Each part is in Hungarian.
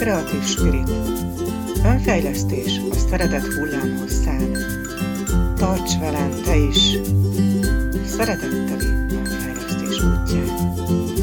Kreatív Spirit. Önfejlesztés a szeretet hullámhosszán. Tarts velem te is! Szeretetteli önfejlesztés útján.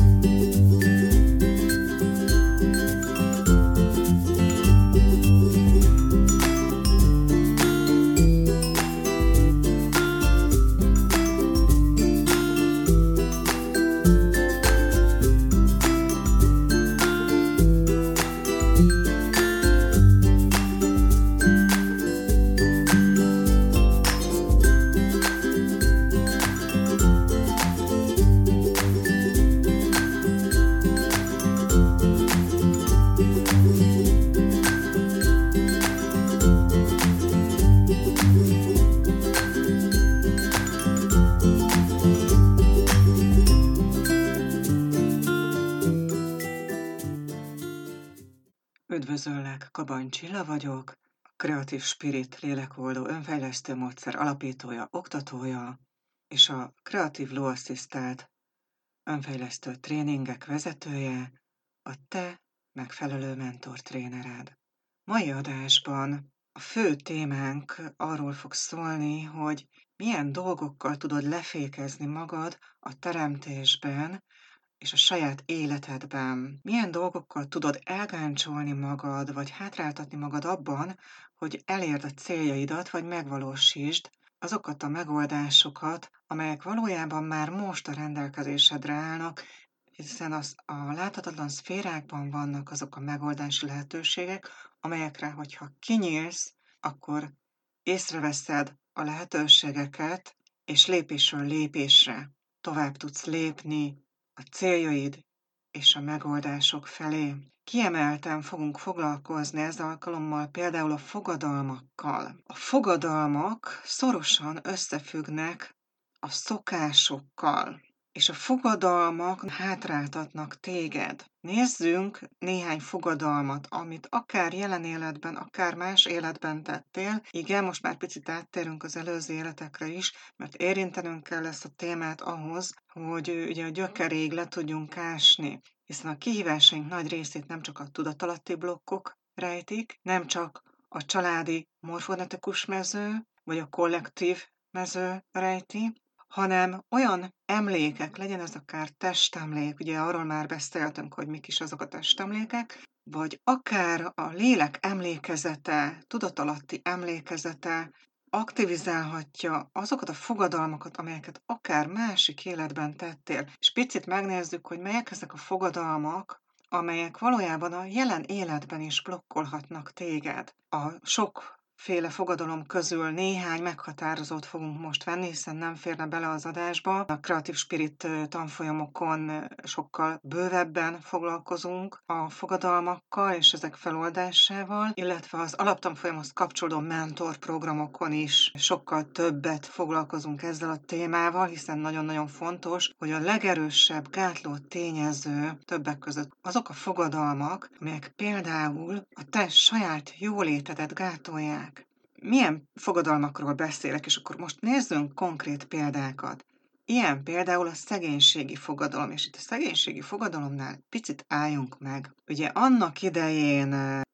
Üdvözöllek, Kabany Csilla vagyok, Kreatív Spirit lélekoldó önfejlesztő módszer alapítója, oktatója, és a Kreatív Law Assistant önfejlesztő tréningek vezetője, a te megfelelő mentor trénered. Mai adásban a fő témánk arról fog szólni, hogy milyen dolgokkal tudod lefékezni magad a teremtésben, és a saját életedben milyen dolgokkal tudod elgáncsolni magad, vagy hátráltatni magad abban, hogy elérd a céljaidat, vagy megvalósítsd azokat a megoldásokat, amelyek valójában már most a rendelkezésedre állnak, hiszen az, a láthatatlan szférákban vannak azok a megoldási lehetőségek, amelyekre, hogyha kinyílsz, akkor észreveszed a lehetőségeket, és lépésről lépésre tovább tudsz lépni, a céljaid és a megoldások felé. Kiemelten fogunk foglalkozni ez alkalommal például a fogadalmakkal. A fogadalmak szorosan összefüggnek a szokásokkal és a fogadalmak hátráltatnak téged. Nézzünk néhány fogadalmat, amit akár jelen életben, akár más életben tettél. Igen, most már picit áttérünk az előző életekre is, mert érintenünk kell ezt a témát ahhoz, hogy ugye a gyökeréig le tudjunk ásni. Hiszen a kihívásaink nagy részét nem csak a tudatalatti blokkok rejtik, nem csak a családi morfonetikus mező, vagy a kollektív mező rejti, hanem olyan emlékek, legyen ez akár testemlék, ugye arról már beszéltünk, hogy mik is azok a testemlékek, vagy akár a lélek emlékezete, tudatalatti emlékezete aktivizálhatja azokat a fogadalmakat, amelyeket akár másik életben tettél. És picit megnézzük, hogy melyek ezek a fogadalmak, amelyek valójában a jelen életben is blokkolhatnak téged. A sok féle fogadalom közül néhány meghatározót fogunk most venni, hiszen nem férne bele az adásba. A Creative Spirit tanfolyamokon sokkal bővebben foglalkozunk a fogadalmakkal és ezek feloldásával, illetve az alaptanfolyamhoz kapcsolódó mentor programokon is sokkal többet foglalkozunk ezzel a témával, hiszen nagyon-nagyon fontos, hogy a legerősebb gátló tényező többek között azok a fogadalmak, amelyek például a te saját jólétedet gátolják milyen fogadalmakról beszélek, és akkor most nézzünk konkrét példákat. Ilyen például a szegénységi fogadalom, és itt a szegénységi fogadalomnál picit álljunk meg. Ugye annak idején,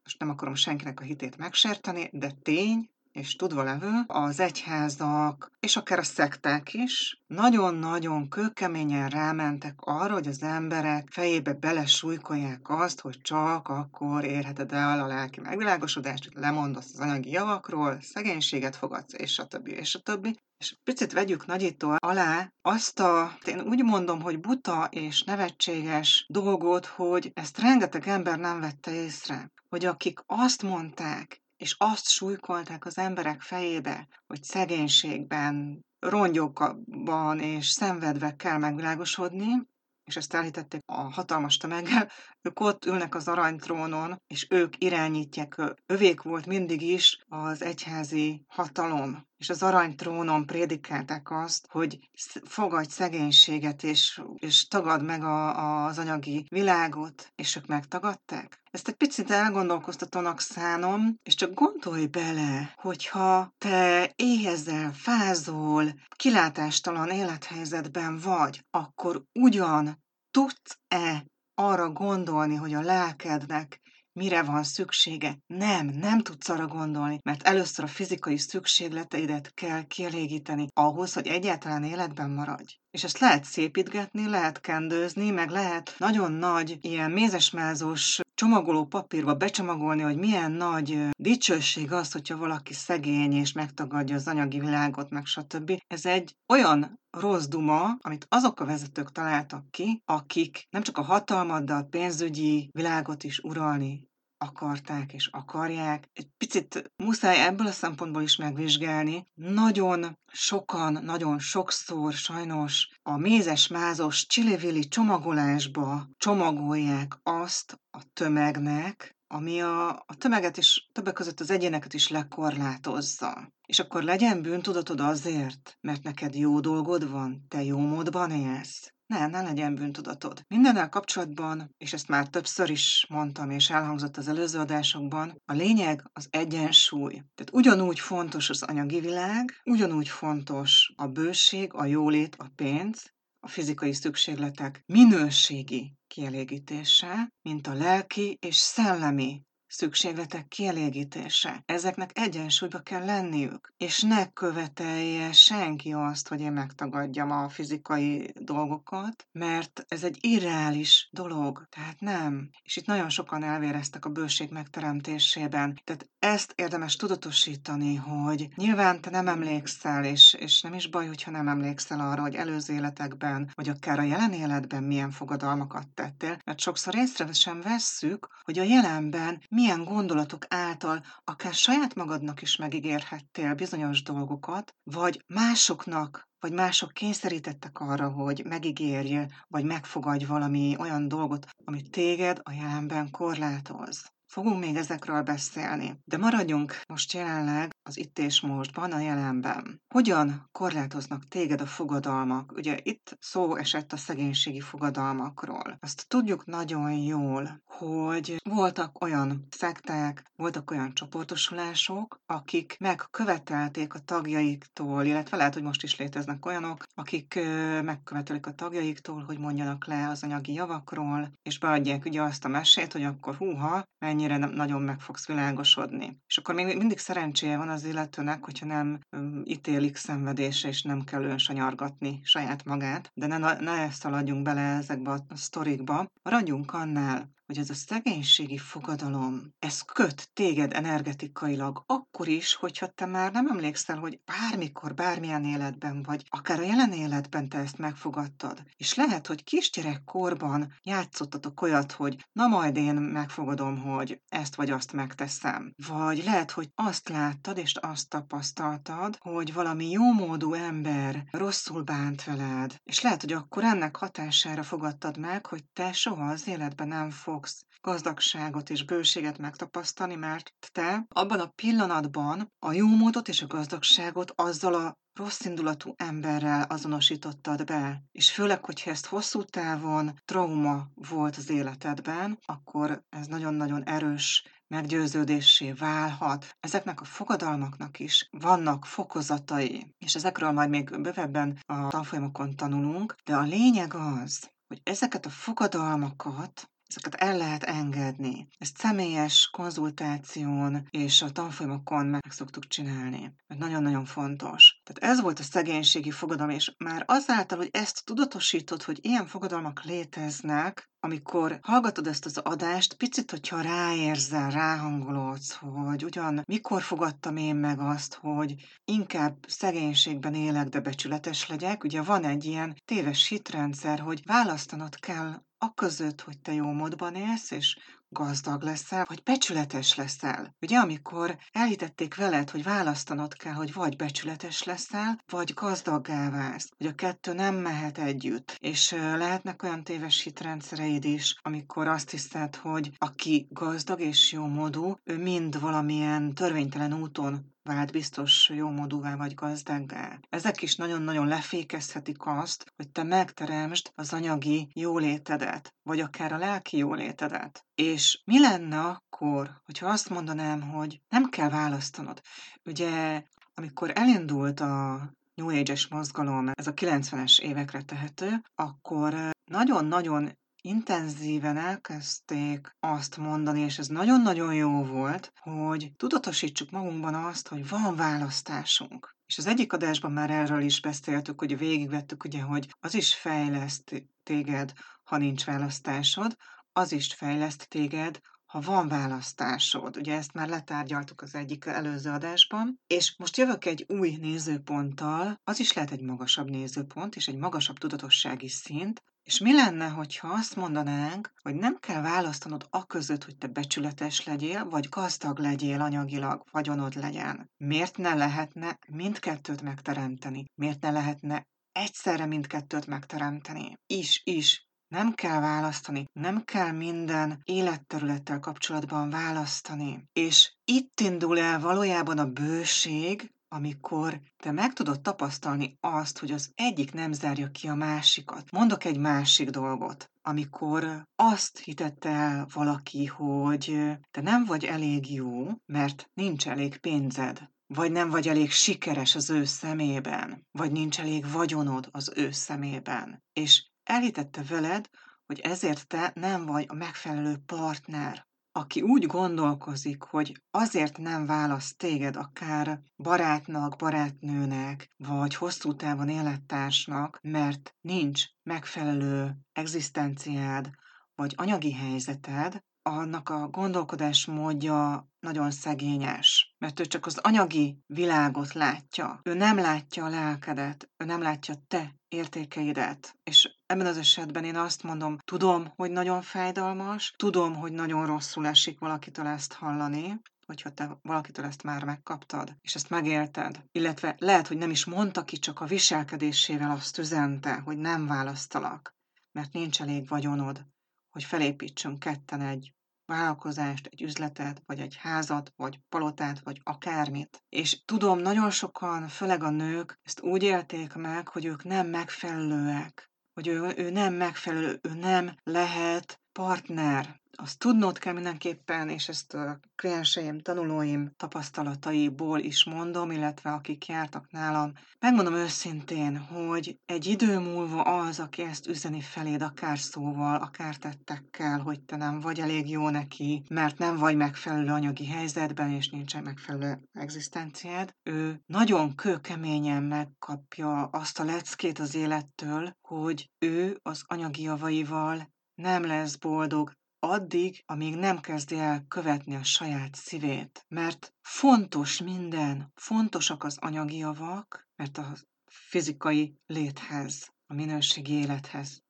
most nem akarom senkinek a hitét megsérteni, de tény, és tudva levő, az egyházak, és akár a szekták is nagyon-nagyon kőkeményen rámentek arra, hogy az emberek fejébe belesújkolják azt, hogy csak akkor érheted el a lelki megvilágosodást, hogy lemondasz az anyagi javakról, szegénységet fogadsz, és a többi, és a többi. És picit vegyük nagyító alá azt a, én úgy mondom, hogy buta és nevetséges dolgot, hogy ezt rengeteg ember nem vette észre. Hogy akik azt mondták, és azt súlykolták az emberek fejébe, hogy szegénységben, rongyokban és szenvedve kell megvilágosodni, és ezt elhitették a hatalmas tömeggel, ők ott ülnek az aranytrónon, és ők irányítják, övék volt mindig is az egyházi hatalom. És az aranytrónon prédikálták azt, hogy fogadj szegénységet, és, és tagad meg a, az anyagi világot, és ők megtagadták. Ezt egy picit elgondolkoztatónak szánom, és csak gondolj bele, hogyha te éhezel, fázol, kilátástalan élethelyzetben vagy, akkor ugyan tudsz-e arra gondolni, hogy a lelkednek mire van szüksége. Nem, nem tudsz arra gondolni, mert először a fizikai szükségleteidet kell kielégíteni ahhoz, hogy egyáltalán életben maradj. És ezt lehet szépítgetni, lehet kendőzni, meg lehet nagyon nagy, ilyen mézesmázós csomagoló papírba becsomagolni, hogy milyen nagy dicsőség az, hogyha valaki szegény és megtagadja az anyagi világot, meg stb. Ez egy olyan rossz duma, amit azok a vezetők találtak ki, akik nem csak a hatalmat, de a pénzügyi világot is uralni akarták és akarják. Egy picit muszáj ebből a szempontból is megvizsgálni. Nagyon sokan, nagyon sokszor sajnos a mézes-mázos csilivilli csomagolásba csomagolják azt a tömegnek, ami a, a tömeget is, többek között az egyéneket is lekorlátozza. És akkor legyen bűntudatod azért, mert neked jó dolgod van, te jó módban élsz. Ne, ne legyen bűntudatod. Mindennel kapcsolatban, és ezt már többször is mondtam, és elhangzott az előző adásokban, a lényeg az egyensúly. Tehát ugyanúgy fontos az anyagi világ, ugyanúgy fontos a bőség, a jólét, a pénz, a fizikai szükségletek minőségi kielégítése, mint a lelki és szellemi szükségletek kielégítése. Ezeknek egyensúlyba kell lenniük, és ne követelje senki azt, hogy én megtagadjam a fizikai dolgokat, mert ez egy irreális dolog, tehát nem. És itt nagyon sokan elvéreztek a bőség megteremtésében. Tehát ezt érdemes tudatosítani, hogy nyilván te nem emlékszel, és, és nem is baj, hogyha nem emlékszel arra, hogy előző életekben, vagy akár a jelen életben milyen fogadalmakat tettél, mert sokszor észre sem vesszük, hogy a jelenben mi milyen gondolatok által akár saját magadnak is megígérhettél bizonyos dolgokat, vagy másoknak vagy mások kényszerítettek arra, hogy megígérj, vagy megfogadj valami olyan dolgot, ami téged a jelenben korlátoz. Fogunk még ezekről beszélni, de maradjunk most jelenleg az itt és mostban, a jelenben. Hogyan korlátoznak téged a fogadalmak? Ugye itt szó esett a szegénységi fogadalmakról. Azt tudjuk nagyon jól, hogy voltak olyan szekták, voltak olyan csoportosulások, akik megkövetelték a tagjaiktól, illetve lehet, hogy most is léteznek olyanok, akik megkövetelik a tagjaiktól, hogy mondjanak le az anyagi javakról, és beadják ugye azt a mesét, hogy akkor húha, mennyire nagyon meg fogsz világosodni. És akkor még mindig szerencséje van az illetőnek, hogyha nem ítélik szenvedése, és nem kell önsanyargatni saját magát, de ne, ne szaladjunk bele ezekbe a sztorikba. Maradjunk annál, hogy ez a szegénységi fogadalom, ez köt téged energetikailag, akkor is, hogyha te már nem emlékszel, hogy bármikor, bármilyen életben vagy, akár a jelen életben te ezt megfogadtad. És lehet, hogy kisgyerekkorban játszottatok olyat, hogy na majd én megfogadom, hogy ezt vagy azt megteszem. Vagy lehet, hogy azt láttad és azt tapasztaltad, hogy valami jómódú ember rosszul bánt veled. És lehet, hogy akkor ennek hatására fogadtad meg, hogy te soha az életben nem fog fogsz gazdagságot és bőséget megtapasztani, mert te abban a pillanatban a jómódot és a gazdagságot azzal a rossz indulatú emberrel azonosítottad be, és főleg, hogyha ezt hosszú távon trauma volt az életedben, akkor ez nagyon-nagyon erős meggyőződésé válhat. Ezeknek a fogadalmaknak is vannak fokozatai, és ezekről majd még bővebben a tanfolyamokon tanulunk, de a lényeg az, hogy ezeket a fogadalmakat ezeket el lehet engedni. Ezt személyes konzultáción és a tanfolyamokon meg szoktuk csinálni, mert nagyon-nagyon fontos. Tehát ez volt a szegénységi fogadalom, és már azáltal, hogy ezt tudatosítod, hogy ilyen fogadalmak léteznek, amikor hallgatod ezt az adást, picit, hogyha ráérzel, ráhangolódsz, hogy ugyan mikor fogadtam én meg azt, hogy inkább szegénységben élek, de becsületes legyek. Ugye van egy ilyen téves hitrendszer, hogy választanod kell a között, hogy te jó módban élsz, és gazdag leszel, vagy becsületes leszel. Ugye, amikor elhitették veled, hogy választanod kell, hogy vagy becsületes leszel, vagy gazdaggá válsz, hogy a kettő nem mehet együtt. És lehetnek olyan téves hitrendszereid is, amikor azt hiszed, hogy aki gazdag és jó módú, ő mind valamilyen törvénytelen úton vált biztos jómódúvá vagy gazdaggá. Ezek is nagyon-nagyon lefékezhetik azt, hogy te megteremtsd az anyagi jólétedet, vagy akár a lelki jólétedet. És mi lenne akkor, hogyha azt mondanám, hogy nem kell választanod? Ugye, amikor elindult a New Age-es mozgalom, ez a 90-es évekre tehető, akkor nagyon-nagyon intenzíven elkezdték azt mondani, és ez nagyon-nagyon jó volt, hogy tudatosítsuk magunkban azt, hogy van választásunk. És az egyik adásban már erről is beszéltük, hogy végigvettük, ugye, hogy az is fejleszt téged, ha nincs választásod, az is fejleszt téged, ha van választásod. Ugye ezt már letárgyaltuk az egyik előző adásban, és most jövök egy új nézőponttal, az is lehet egy magasabb nézőpont, és egy magasabb tudatossági szint, és mi lenne, hogyha azt mondanánk, hogy nem kell választanod a között, hogy te becsületes legyél, vagy gazdag legyél anyagilag, vagyonod legyen. Miért ne lehetne mindkettőt megteremteni? Miért ne lehetne egyszerre mindkettőt megteremteni? Is, is, nem kell választani, nem kell minden életterülettel kapcsolatban választani. És itt indul el valójában a bőség, amikor te meg tudod tapasztalni azt, hogy az egyik nem zárja ki a másikat. Mondok egy másik dolgot. Amikor azt hitette el valaki, hogy te nem vagy elég jó, mert nincs elég pénzed, vagy nem vagy elég sikeres az ő szemében, vagy nincs elég vagyonod az ő szemében. És elhitette veled, hogy ezért te nem vagy a megfelelő partner. Aki úgy gondolkozik, hogy azért nem választ téged akár barátnak, barátnőnek, vagy hosszú távon élettársnak, mert nincs megfelelő egzisztenciád, vagy anyagi helyzeted, annak a gondolkodás módja nagyon szegényes, mert ő csak az anyagi világot látja. Ő nem látja a lelkedet, ő nem látja te értékeidet. És ebben az esetben én azt mondom, tudom, hogy nagyon fájdalmas, tudom, hogy nagyon rosszul esik valakitől ezt hallani, hogyha te valakitől ezt már megkaptad, és ezt megélted, illetve lehet, hogy nem is mondta ki, csak a viselkedésével azt üzente, hogy nem választalak, mert nincs elég vagyonod, hogy felépítsünk ketten egy vállalkozást, egy üzletet, vagy egy házat, vagy palotát, vagy akármit. És tudom, nagyon sokan, főleg a nők ezt úgy élték meg, hogy ők nem megfelelőek, hogy ő, ő nem megfelelő, ő nem lehet partner, azt tudnod kell mindenképpen, és ezt a klienseim, tanulóim tapasztalataiból is mondom, illetve akik jártak nálam. Megmondom őszintén, hogy egy idő múlva az, aki ezt üzeni feléd, akár szóval, akár tettekkel, hogy te nem vagy elég jó neki, mert nem vagy megfelelő anyagi helyzetben, és nincsen megfelelő egzisztenciád, ő nagyon kőkeményen megkapja azt a leckét az élettől, hogy ő az anyagi javaival nem lesz boldog, addig, amíg nem kezdi el követni a saját szívét. Mert fontos minden, fontosak az anyagi javak, mert a fizikai léthez, a minőségi élethez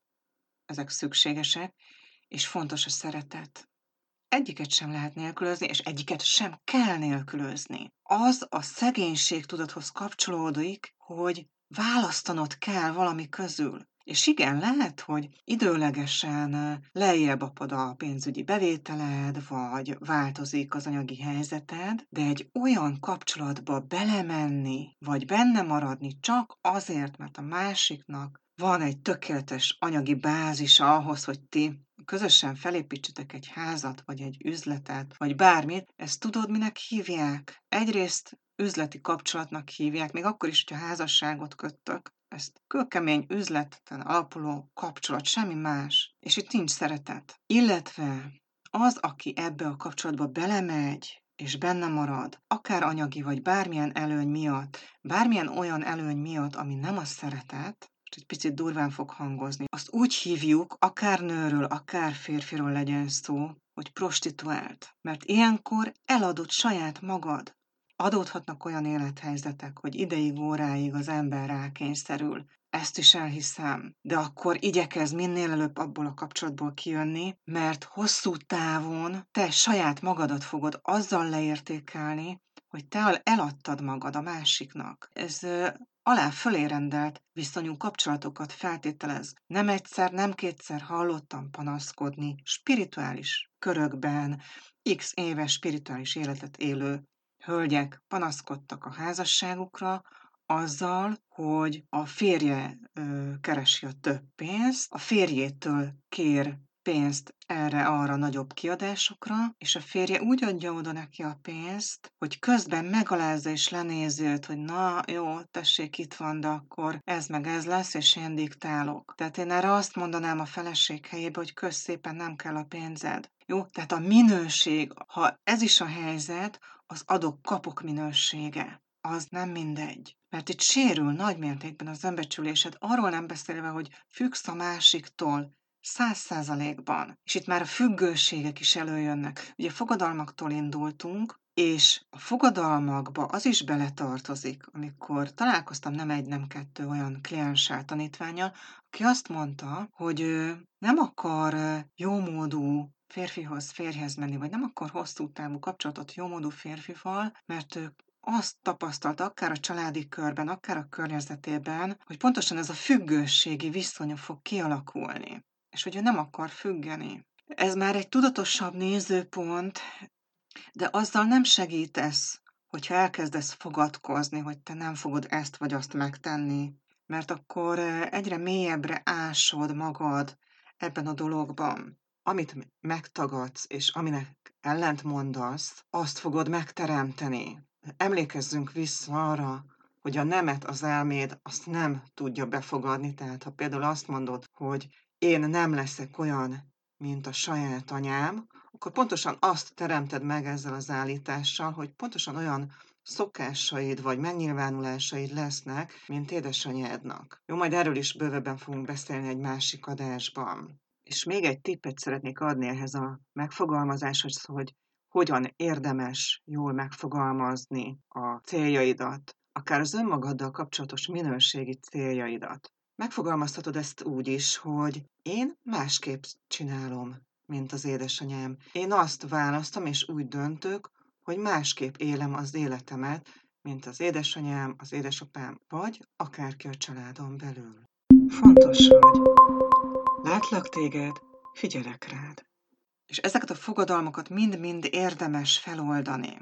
ezek szükségesek, és fontos a szeretet. Egyiket sem lehet nélkülözni, és egyiket sem kell nélkülözni. Az a szegénység tudathoz kapcsolódik, hogy választanod kell valami közül. És igen, lehet, hogy időlegesen lejjebb apad a pénzügyi bevételed, vagy változik az anyagi helyzeted, de egy olyan kapcsolatba belemenni, vagy benne maradni csak azért, mert a másiknak van egy tökéletes anyagi bázisa ahhoz, hogy ti közösen felépítsetek egy házat, vagy egy üzletet, vagy bármit, ezt tudod, minek hívják? Egyrészt üzleti kapcsolatnak hívják, még akkor is, hogyha házasságot köttök, ezt kőkemény üzleten alapuló kapcsolat, semmi más. És itt nincs szeretet. Illetve az, aki ebbe a kapcsolatba belemegy, és benne marad, akár anyagi vagy bármilyen előny miatt, bármilyen olyan előny miatt, ami nem a szeretet, és egy picit durván fog hangozni, azt úgy hívjuk, akár nőről, akár férfiról legyen szó, hogy prostituált. Mert ilyenkor eladott saját magad. Adódhatnak olyan élethelyzetek, hogy ideig, óráig az ember rákényszerül. Ezt is elhiszem, de akkor igyekez minél előbb abból a kapcsolatból kijönni, mert hosszú távon te saját magadat fogod azzal leértékelni, hogy te eladtad magad a másiknak. Ez alá fölé rendelt viszonyú kapcsolatokat feltételez. Nem egyszer, nem kétszer hallottam panaszkodni spirituális körökben, x éves spirituális életet élő hölgyek panaszkodtak a házasságukra, azzal, hogy a férje ö, keresi a több pénzt, a férjétől kér pénzt erre-arra nagyobb kiadásokra, és a férje úgy adja oda neki a pénzt, hogy közben megalázza és lenézi őt, hogy na jó, tessék, itt van, de akkor ez meg ez lesz, és én diktálok. Tehát én erre azt mondanám a feleség helyébe, hogy kösz szépen nem kell a pénzed. Jó, tehát a minőség, ha ez is a helyzet, az adok-kapok minősége az nem mindegy. Mert itt sérül nagy mértékben az önbecsülésed, arról nem beszélve, hogy függsz a másiktól, száz százalékban. És itt már a függőségek is előjönnek. Ugye fogadalmaktól indultunk, és a fogadalmakba az is beletartozik, amikor találkoztam nem egy, nem kettő olyan klienssel, tanítványal, aki azt mondta, hogy ő nem akar jómódú férfihoz, férjhez menni, vagy nem akar hosszú távú kapcsolatot jómódú férfival, mert ő azt tapasztalta, akár a családi körben, akár a környezetében, hogy pontosan ez a függőségi viszony fog kialakulni, és hogy ő nem akar függeni. Ez már egy tudatosabb nézőpont, de azzal nem segítesz, hogyha elkezdesz fogadkozni, hogy te nem fogod ezt vagy azt megtenni, mert akkor eh, egyre mélyebbre ásod magad ebben a dologban. Amit megtagadsz, és aminek ellent mondasz, azt fogod megteremteni emlékezzünk vissza arra, hogy a nemet az elméd azt nem tudja befogadni. Tehát ha például azt mondod, hogy én nem leszek olyan, mint a saját anyám, akkor pontosan azt teremted meg ezzel az állítással, hogy pontosan olyan szokásaid vagy megnyilvánulásaid lesznek, mint édesanyádnak. Jó, majd erről is bővebben fogunk beszélni egy másik adásban. És még egy tippet szeretnék adni ehhez a megfogalmazáshoz, hogy hogyan érdemes jól megfogalmazni a céljaidat, akár az önmagaddal kapcsolatos minőségi céljaidat. Megfogalmazhatod ezt úgy is, hogy én másképp csinálom, mint az édesanyám. Én azt választom és úgy döntök, hogy másképp élem az életemet, mint az édesanyám, az édesapám, vagy akárki a családon belül. Fontos vagy. Látlak téged, figyelek rád és ezeket a fogadalmakat mind-mind érdemes feloldani.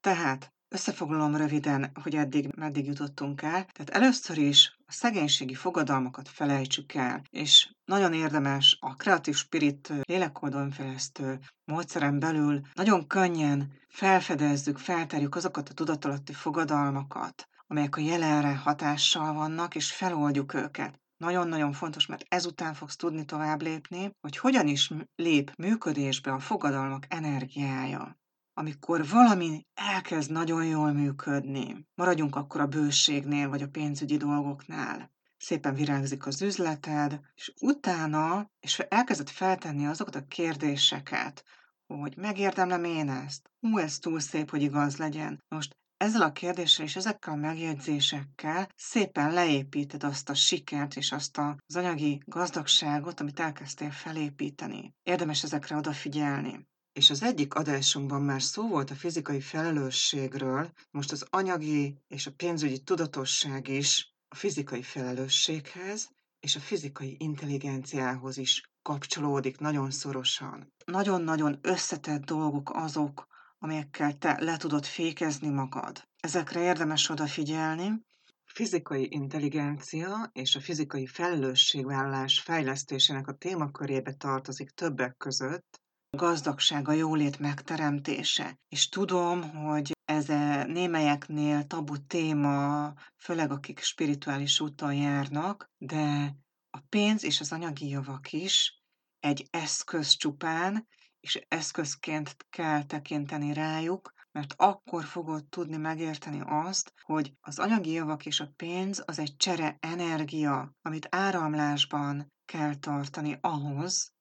Tehát összefoglalom röviden, hogy eddig meddig jutottunk el. Tehát először is a szegénységi fogadalmakat felejtsük el, és nagyon érdemes a kreatív spirit lélekoldonfejlesztő módszeren belül nagyon könnyen felfedezzük, felterjük azokat a tudatalatti fogadalmakat, amelyek a jelenre hatással vannak, és feloldjuk őket nagyon-nagyon fontos, mert ezután fogsz tudni tovább lépni, hogy hogyan is lép működésbe a fogadalmak energiája. Amikor valami elkezd nagyon jól működni, maradjunk akkor a bőségnél vagy a pénzügyi dolgoknál, szépen virágzik az üzleted, és utána, és elkezded feltenni azokat a kérdéseket, hogy megérdemlem én ezt? Hú, ez túl szép, hogy igaz legyen. Most ezzel a kérdéssel és ezekkel a megjegyzésekkel szépen leépíted azt a sikert és azt az anyagi gazdagságot, amit elkezdtél felépíteni. Érdemes ezekre odafigyelni. És az egyik adásunkban már szó volt a fizikai felelősségről, most az anyagi és a pénzügyi tudatosság is a fizikai felelősséghez és a fizikai intelligenciához is kapcsolódik nagyon szorosan. Nagyon-nagyon összetett dolgok azok, amelyekkel te le tudod fékezni magad. Ezekre érdemes odafigyelni. Fizikai intelligencia és a fizikai felelősségvállalás fejlesztésének a témakörébe tartozik többek között a gazdagság, a jólét megteremtése. És tudom, hogy ez a némelyeknél tabu téma, főleg akik spirituális úton járnak, de a pénz és az anyagi javak is egy eszköz csupán, és eszközként kell tekinteni rájuk, mert akkor fogod tudni megérteni azt, hogy az anyagi javak és a pénz az egy csere energia, amit áramlásban kell tartani ahhoz,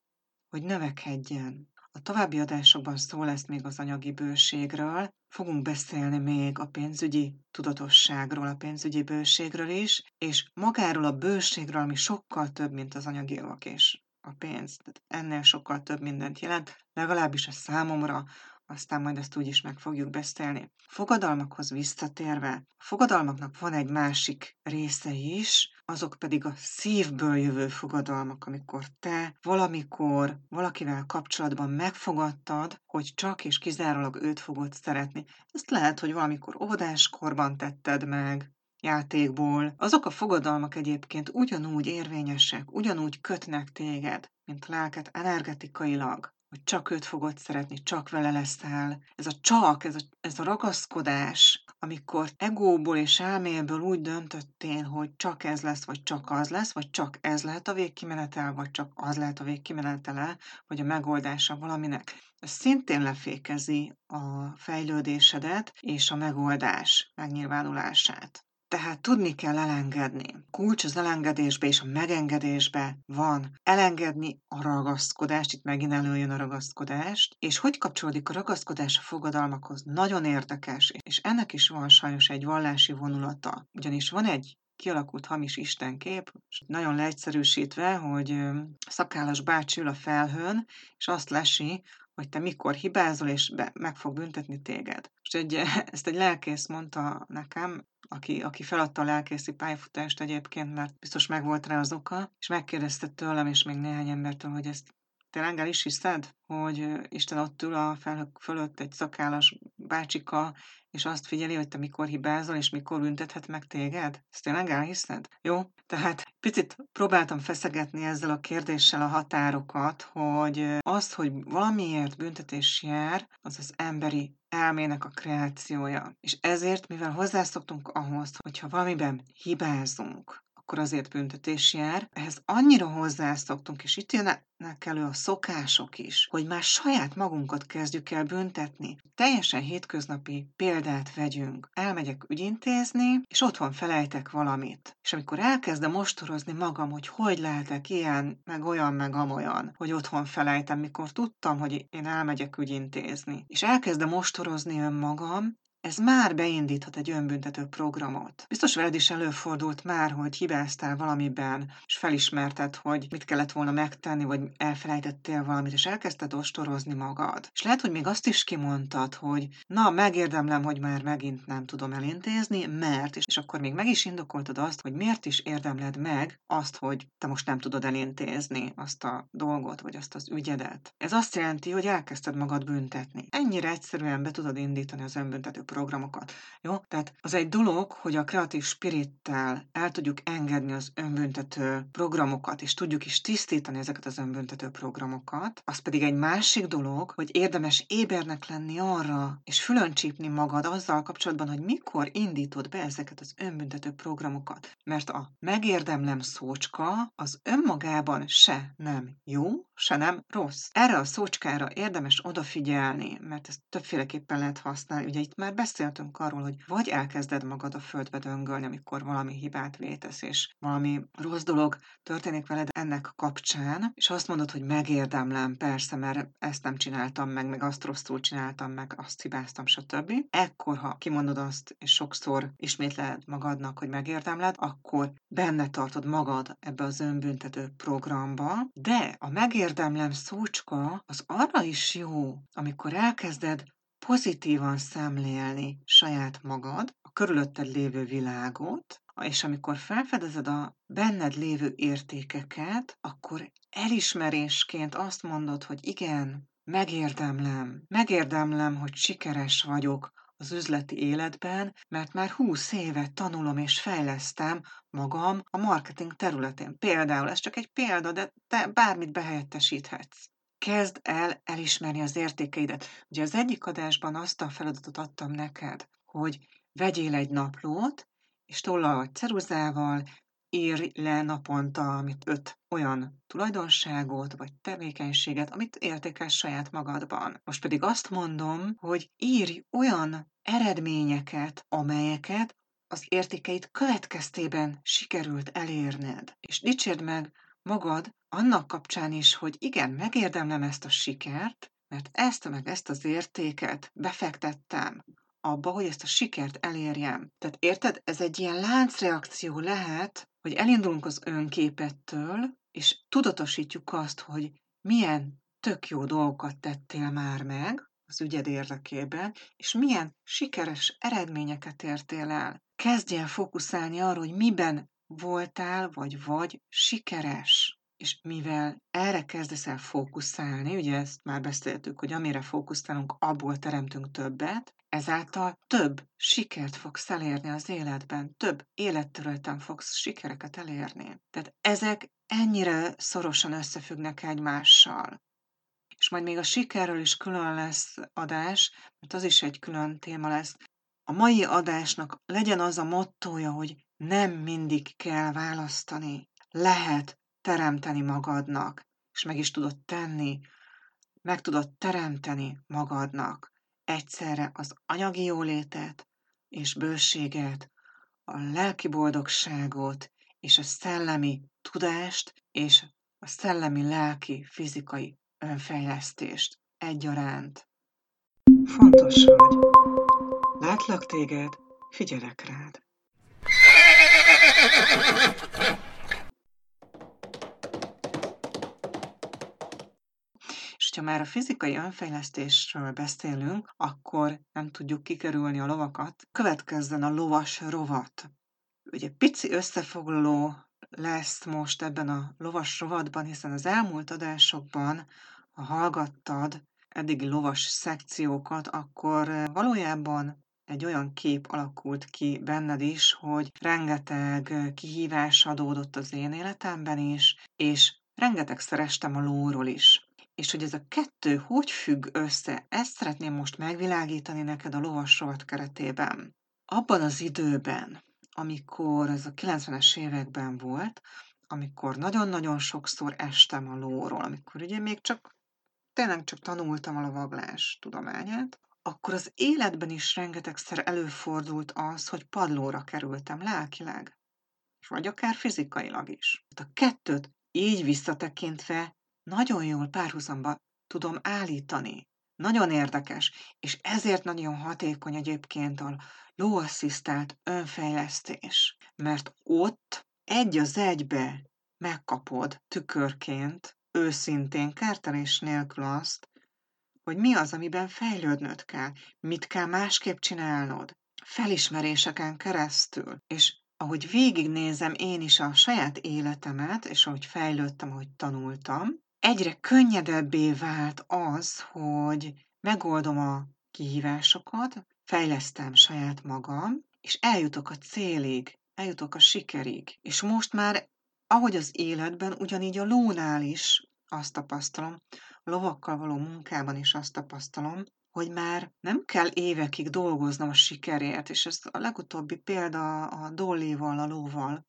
hogy növekedjen. A további adásokban szó lesz még az anyagi bőségről, fogunk beszélni még a pénzügyi tudatosságról, a pénzügyi bőségről is, és magáról a bőségről, ami sokkal több, mint az anyagi javak és a pénz. Tehát ennél sokkal több mindent jelent, legalábbis a számomra, aztán majd ezt úgy is meg fogjuk beszélni. Fogadalmakhoz visszatérve, a fogadalmaknak van egy másik része is, azok pedig a szívből jövő fogadalmak, amikor te valamikor valakivel kapcsolatban megfogadtad, hogy csak és kizárólag őt fogod szeretni. Ezt lehet, hogy valamikor óvodáskorban tetted meg, játékból. Azok a fogadalmak egyébként ugyanúgy érvényesek, ugyanúgy kötnek téged, mint lelket energetikailag, hogy csak őt fogod szeretni, csak vele leszel. Ez a csak, ez a, ez a ragaszkodás, amikor egóból és elméből úgy döntöttél, hogy csak ez lesz, vagy csak az lesz, vagy csak ez lehet a végkimenetel, vagy csak az lehet a végkimenetele, vagy a megoldása valaminek. Ez szintén lefékezi a fejlődésedet és a megoldás megnyilvánulását. Tehát tudni kell elengedni. Kulcs az elengedésbe és a megengedésbe van. Elengedni a ragaszkodást, itt megint előjön a ragaszkodást, és hogy kapcsolódik a ragaszkodás a fogadalmakhoz? Nagyon érdekes, és ennek is van sajnos egy vallási vonulata. Ugyanis van egy kialakult hamis istenkép, és nagyon leegyszerűsítve, hogy szakállas bácsi ül a felhőn, és azt lesi, hogy te mikor hibázol, és be, meg fog büntetni téged. És egy, ezt egy lelkész mondta nekem, aki, aki feladta a lelkészi pályafutást egyébként, mert biztos megvolt rá az oka, és megkérdezte tőlem, és még néhány embertől, hogy ezt tényleg el is hiszed, hogy Isten ott ül a felhők fölött egy szakállas bácsika, és azt figyeli, hogy te mikor hibázol, és mikor büntethet meg téged? Ezt tényleg elhiszed? Jó, tehát picit próbáltam feszegetni ezzel a kérdéssel a határokat, hogy az, hogy valamiért büntetés jár, az az emberi elmének a kreációja. És ezért, mivel hozzászoktunk ahhoz, hogyha valamiben hibázunk, akkor azért büntetés jár. Ehhez annyira hozzászoktunk, és itt jönnek elő a szokások is, hogy már saját magunkat kezdjük el büntetni. Teljesen hétköznapi példát vegyünk. Elmegyek ügyintézni, és otthon felejtek valamit. És amikor elkezdem mostorozni magam, hogy hogy lehetek ilyen, meg olyan, meg amolyan, hogy otthon felejtem, mikor tudtam, hogy én elmegyek ügyintézni. És elkezdem mostorozni önmagam, ez már beindíthat egy önbüntető programot. Biztos veled is előfordult már, hogy hibáztál valamiben, és felismerted, hogy mit kellett volna megtenni, vagy elfelejtettél valamit, és elkezdted ostorozni magad. És lehet, hogy még azt is kimondtad, hogy na, megérdemlem, hogy már megint nem tudom elintézni, mert, és akkor még meg is indokoltad azt, hogy miért is érdemled meg azt, hogy te most nem tudod elintézni azt a dolgot, vagy azt az ügyedet. Ez azt jelenti, hogy elkezdted magad büntetni. Ennyire egyszerűen be tudod indítani az önbüntető programokat. Jó? Tehát az egy dolog, hogy a kreatív spirittel el tudjuk engedni az önbüntető programokat, és tudjuk is tisztítani ezeket az önbüntető programokat. Az pedig egy másik dolog, hogy érdemes ébernek lenni arra, és fülön csípni magad azzal kapcsolatban, hogy mikor indítod be ezeket az önbüntető programokat. Mert a megérdemlem szócska az önmagában se nem jó, se nem rossz. Erre a szócskára érdemes odafigyelni, mert ezt többféleképpen lehet használni. Ugye itt már beszéltünk arról, hogy vagy elkezded magad a földbe döngölni, amikor valami hibát vétesz, és valami rossz dolog történik veled ennek kapcsán, és azt mondod, hogy megérdemlem, persze, mert ezt nem csináltam meg, meg azt rosszul csináltam meg, azt hibáztam, stb. Ekkor, ha kimondod azt, és sokszor ismétled magadnak, hogy megérdemled, akkor benne tartod magad ebbe az önbüntető programba, de a megérdemlem szócska az arra is jó, amikor elkezded pozitívan szemlélni saját magad, a körülötted lévő világot, és amikor felfedezed a benned lévő értékeket, akkor elismerésként azt mondod, hogy igen, megérdemlem, megérdemlem, hogy sikeres vagyok az üzleti életben, mert már húsz éve tanulom és fejlesztem magam a marketing területén. Például, ez csak egy példa, de te bármit behelyettesíthetsz kezd el elismerni az értékeidet. Ugye az egyik adásban azt a feladatot adtam neked, hogy vegyél egy naplót, és tollal vagy ceruzával írj le naponta, amit öt olyan tulajdonságot vagy tevékenységet, amit értékelsz saját magadban. Most pedig azt mondom, hogy írj olyan eredményeket, amelyeket az értékeit következtében sikerült elérned. És dicsérd meg magad annak kapcsán is, hogy igen, megérdemlem ezt a sikert, mert ezt meg ezt az értéket befektettem abba, hogy ezt a sikert elérjem. Tehát érted, ez egy ilyen láncreakció lehet, hogy elindulunk az önképettől, és tudatosítjuk azt, hogy milyen tök jó dolgokat tettél már meg az ügyed érdekében, és milyen sikeres eredményeket értél el. Kezdj el fókuszálni arra, hogy miben voltál, vagy vagy sikeres. És mivel erre kezdesz el fókuszálni, ugye ezt már beszéltük, hogy amire fókuszálunk, abból teremtünk többet, ezáltal több sikert fogsz elérni az életben, több életterületen fogsz sikereket elérni. Tehát ezek ennyire szorosan összefüggnek egymással. És majd még a sikerről is külön lesz adás, mert az is egy külön téma lesz. A mai adásnak legyen az a mottója, hogy nem mindig kell választani. Lehet teremteni magadnak, és meg is tudod tenni, meg tudod teremteni magadnak egyszerre az anyagi jólétet és bőséget, a lelki boldogságot és a szellemi tudást és a szellemi, lelki, fizikai önfejlesztést egyaránt. Fontos vagy. Látlak téged, figyelek rád. És ha már a fizikai önfejlesztésről beszélünk, akkor nem tudjuk kikerülni a lovakat. Következzen a lovas rovat. Ugye pici összefoglaló lesz most ebben a lovas rovatban, hiszen az elmúlt adásokban, ha hallgattad eddigi lovas szekciókat, akkor valójában egy olyan kép alakult ki benned is, hogy rengeteg kihívás adódott az én életemben is, és rengeteg szerestem a lóról is. És hogy ez a kettő hogy függ össze, ezt szeretném most megvilágítani neked a lovas rovat keretében. Abban az időben, amikor ez a 90-es években volt, amikor nagyon-nagyon sokszor estem a lóról, amikor ugye még csak, tényleg csak tanultam a lovaglás tudományát, akkor az életben is rengetegszer előfordult az, hogy padlóra kerültem lelkileg, vagy akár fizikailag is. A kettőt így visszatekintve nagyon jól párhuzamba tudom állítani. Nagyon érdekes, és ezért nagyon hatékony egyébként a lóasszisztált önfejlesztés, mert ott egy az egybe megkapod tükörként, őszintén, kártelés nélkül azt, hogy mi az, amiben fejlődnöd kell, mit kell másképp csinálnod, felismeréseken keresztül, és ahogy végignézem én is a saját életemet, és ahogy fejlődtem, ahogy tanultam, egyre könnyedebbé vált az, hogy megoldom a kihívásokat, fejlesztem saját magam, és eljutok a célig, eljutok a sikerig. És most már, ahogy az életben, ugyanígy a lónál is azt tapasztalom, a lovakkal való munkában is azt tapasztalom, hogy már nem kell évekig dolgoznom a sikerért, és ez a legutóbbi példa a Dollyval, a lóval,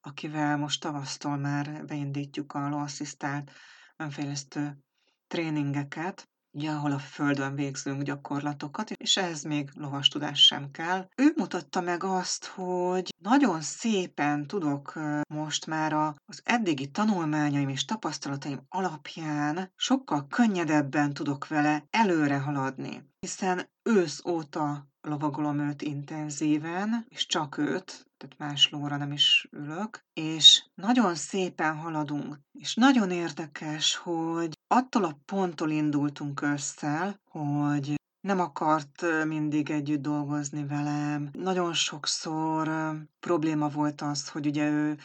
akivel most tavasztól már beindítjuk a lóasszisztált önfejlesztő tréningeket, ugye, ahol a földön végzünk gyakorlatokat, és ehhez még lovas tudás sem kell. Ő mutatta meg azt, hogy nagyon szépen tudok most már az eddigi tanulmányaim és tapasztalataim alapján sokkal könnyedebben tudok vele előre haladni, hiszen ősz óta lovagolom őt intenzíven, és csak őt, tehát más lóra nem is ülök, és nagyon szépen haladunk. És nagyon érdekes, hogy attól a ponttól indultunk össze, hogy nem akart mindig együtt dolgozni velem. Nagyon sokszor probléma volt az, hogy ugye ő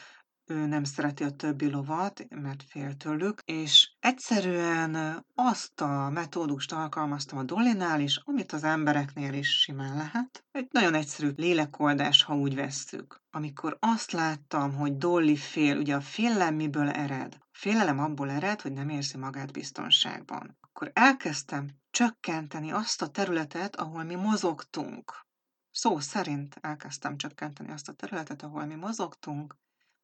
ő nem szereti a többi lovat, mert fél tőlük, és egyszerűen azt a metódust alkalmaztam a Dollinál is, amit az embereknél is simán lehet. Egy nagyon egyszerű lélekoldás, ha úgy vesszük. Amikor azt láttam, hogy Dolly fél, ugye a félelem miből ered? Félelem abból ered, hogy nem érzi magát biztonságban. Akkor elkezdtem csökkenteni azt a területet, ahol mi mozogtunk. Szó szerint elkezdtem csökkenteni azt a területet, ahol mi mozogtunk,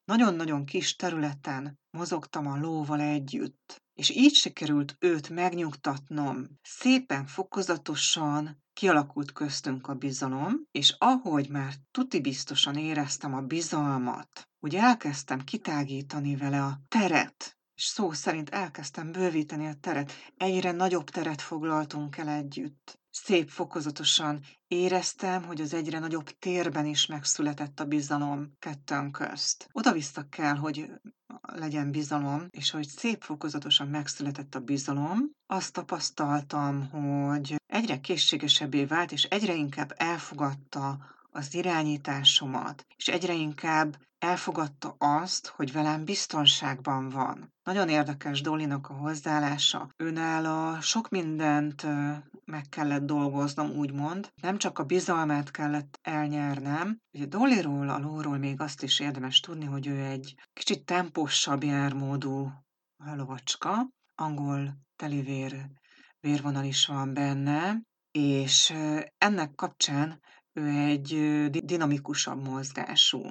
nagyon-nagyon kis területen mozogtam a lóval együtt, és így sikerült őt megnyugtatnom. Szépen, fokozatosan kialakult köztünk a bizalom, és ahogy már tuti biztosan éreztem a bizalmat, úgy elkezdtem kitágítani vele a teret, és szó szerint elkezdtem bővíteni a teret. Egyre nagyobb teret foglaltunk el együtt szép fokozatosan éreztem, hogy az egyre nagyobb térben is megszületett a bizalom kettőnk közt. Oda-vissza kell, hogy legyen bizalom, és hogy szép fokozatosan megszületett a bizalom, azt tapasztaltam, hogy egyre készségesebbé vált, és egyre inkább elfogadta az irányításomat, és egyre inkább elfogadta azt, hogy velem biztonságban van. Nagyon érdekes Dolinak a hozzáállása. Őnála sok mindent meg kellett dolgoznom, úgymond. Nem csak a bizalmát kellett elnyernem. Ugye Dollyról, a lóról még azt is érdemes tudni, hogy ő egy kicsit temposabb jármódú lovacska, angol telivér vérvonal is van benne, és ennek kapcsán ő egy dinamikusabb mozgású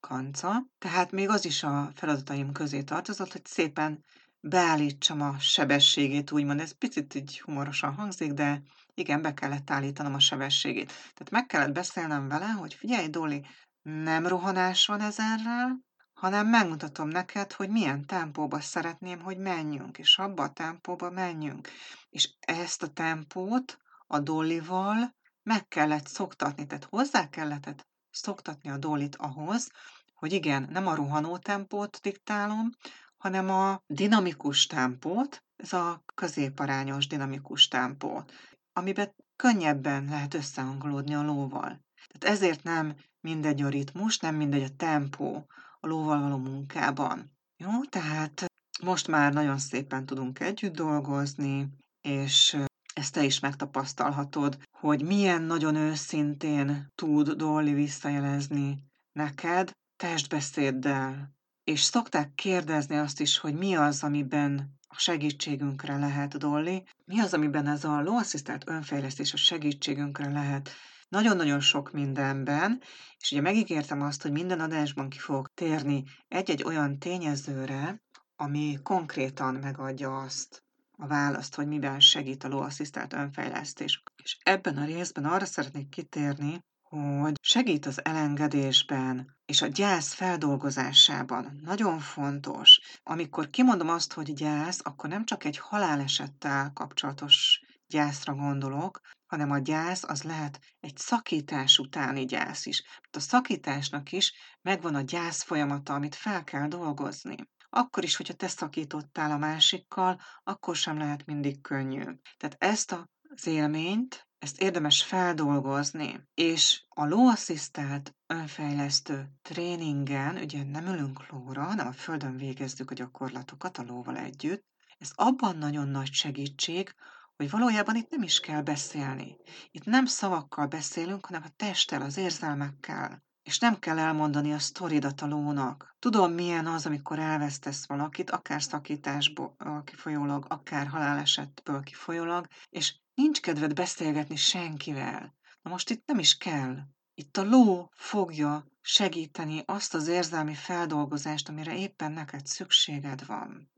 kanca, tehát még az is a feladataim közé tartozott, hogy szépen beállítsam a sebességét, úgymond. Ez picit így humorosan hangzik, de igen, be kellett állítanom a sebességét. Tehát meg kellett beszélnem vele, hogy figyelj, Doli, nem rohanás van ezerrel, hanem megmutatom neked, hogy milyen tempóba szeretném, hogy menjünk, és abba a tempóba menjünk. És ezt a tempót a Dollival meg kellett szoktatni, tehát hozzá kellett szoktatni a Dollit ahhoz, hogy igen, nem a rohanó tempót diktálom, hanem a dinamikus tempót, ez a középarányos dinamikus tempó, amiben könnyebben lehet összehangolódni a lóval. Tehát ezért nem mindegy a ritmus, nem mindegy a tempó a lóval való munkában. Jó, tehát most már nagyon szépen tudunk együtt dolgozni, és ezt te is megtapasztalhatod, hogy milyen nagyon őszintén tud Dolly visszajelezni neked testbeszéddel. És szokták kérdezni azt is, hogy mi az, amiben a segítségünkre lehet Dolly, mi az, amiben ez a lóasszisztált önfejlesztés a segítségünkre lehet nagyon-nagyon sok mindenben, és ugye megígértem azt, hogy minden adásban ki fogok térni egy-egy olyan tényezőre, ami konkrétan megadja azt, a választ, hogy miben segít a lóasszisztált önfejlesztés. És ebben a részben arra szeretnék kitérni, hogy segít az elengedésben és a gyász feldolgozásában. Nagyon fontos. Amikor kimondom azt, hogy gyász, akkor nem csak egy halálesettel kapcsolatos gyászra gondolok, hanem a gyász az lehet egy szakítás utáni gyász is. A szakításnak is megvan a gyász folyamata, amit fel kell dolgozni. Akkor is, hogyha te szakítottál a másikkal, akkor sem lehet mindig könnyű. Tehát ezt az élményt, ezt érdemes feldolgozni, és a lóasszisztált önfejlesztő tréningen, ugye nem ülünk lóra, hanem a földön végezzük a gyakorlatokat a lóval együtt, ez abban nagyon nagy segítség, hogy valójában itt nem is kell beszélni. Itt nem szavakkal beszélünk, hanem a testtel, az érzelmekkel. És nem kell elmondani a sztoridat a lónak. Tudom, milyen az, amikor elvesztesz valakit, akár szakításból kifolyólag, akár halálesetből kifolyólag, és nincs kedved beszélgetni senkivel. Na most itt nem is kell. Itt a ló fogja segíteni azt az érzelmi feldolgozást, amire éppen neked szükséged van.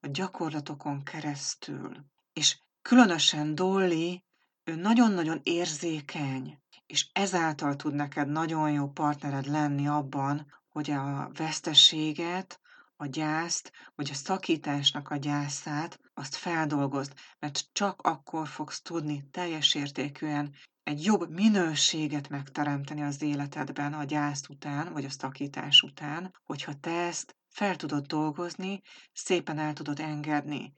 A gyakorlatokon keresztül. És különösen Dolly, ő nagyon-nagyon érzékeny, és ezáltal tud neked nagyon jó partnered lenni abban, hogy a veszteséget, a gyászt, vagy a szakításnak a gyászát, azt feldolgozd, mert csak akkor fogsz tudni teljes értékűen egy jobb minőséget megteremteni az életedben a gyász után, vagy a szakítás után, hogyha te ezt fel tudod dolgozni, szépen el tudod engedni,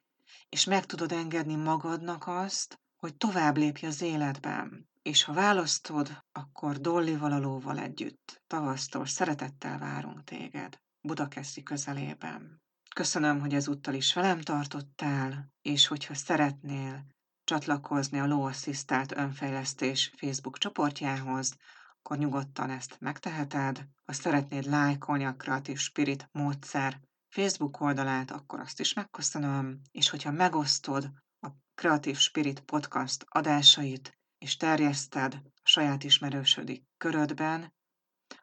és meg tudod engedni magadnak azt, hogy tovább lépj az életben. És ha választod, akkor Dolly Valalóval együtt. Tavasztól szeretettel várunk téged. Budakeszi közelében. Köszönöm, hogy ezúttal is velem tartottál, és hogyha szeretnél csatlakozni a Low Assistált Önfejlesztés Facebook csoportjához, akkor nyugodtan ezt megteheted. Ha szeretnéd lájkolni a Creative Spirit módszer Facebook oldalát, akkor azt is megköszönöm, és hogyha megosztod a Creative Spirit podcast adásait, és terjeszted saját ismerősödik körödben,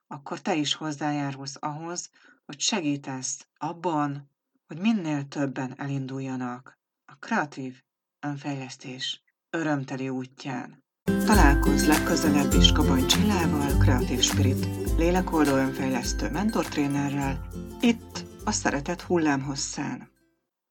akkor te is hozzájárulsz ahhoz, hogy segítesz abban, hogy minél többen elinduljanak a kreatív önfejlesztés örömteli útján. Találkozz legközelebb is Kabaj Csillával, Creative Spirit lélekoldó önfejlesztő mentortrénerrel, itt a Szeretet hullámhosszán.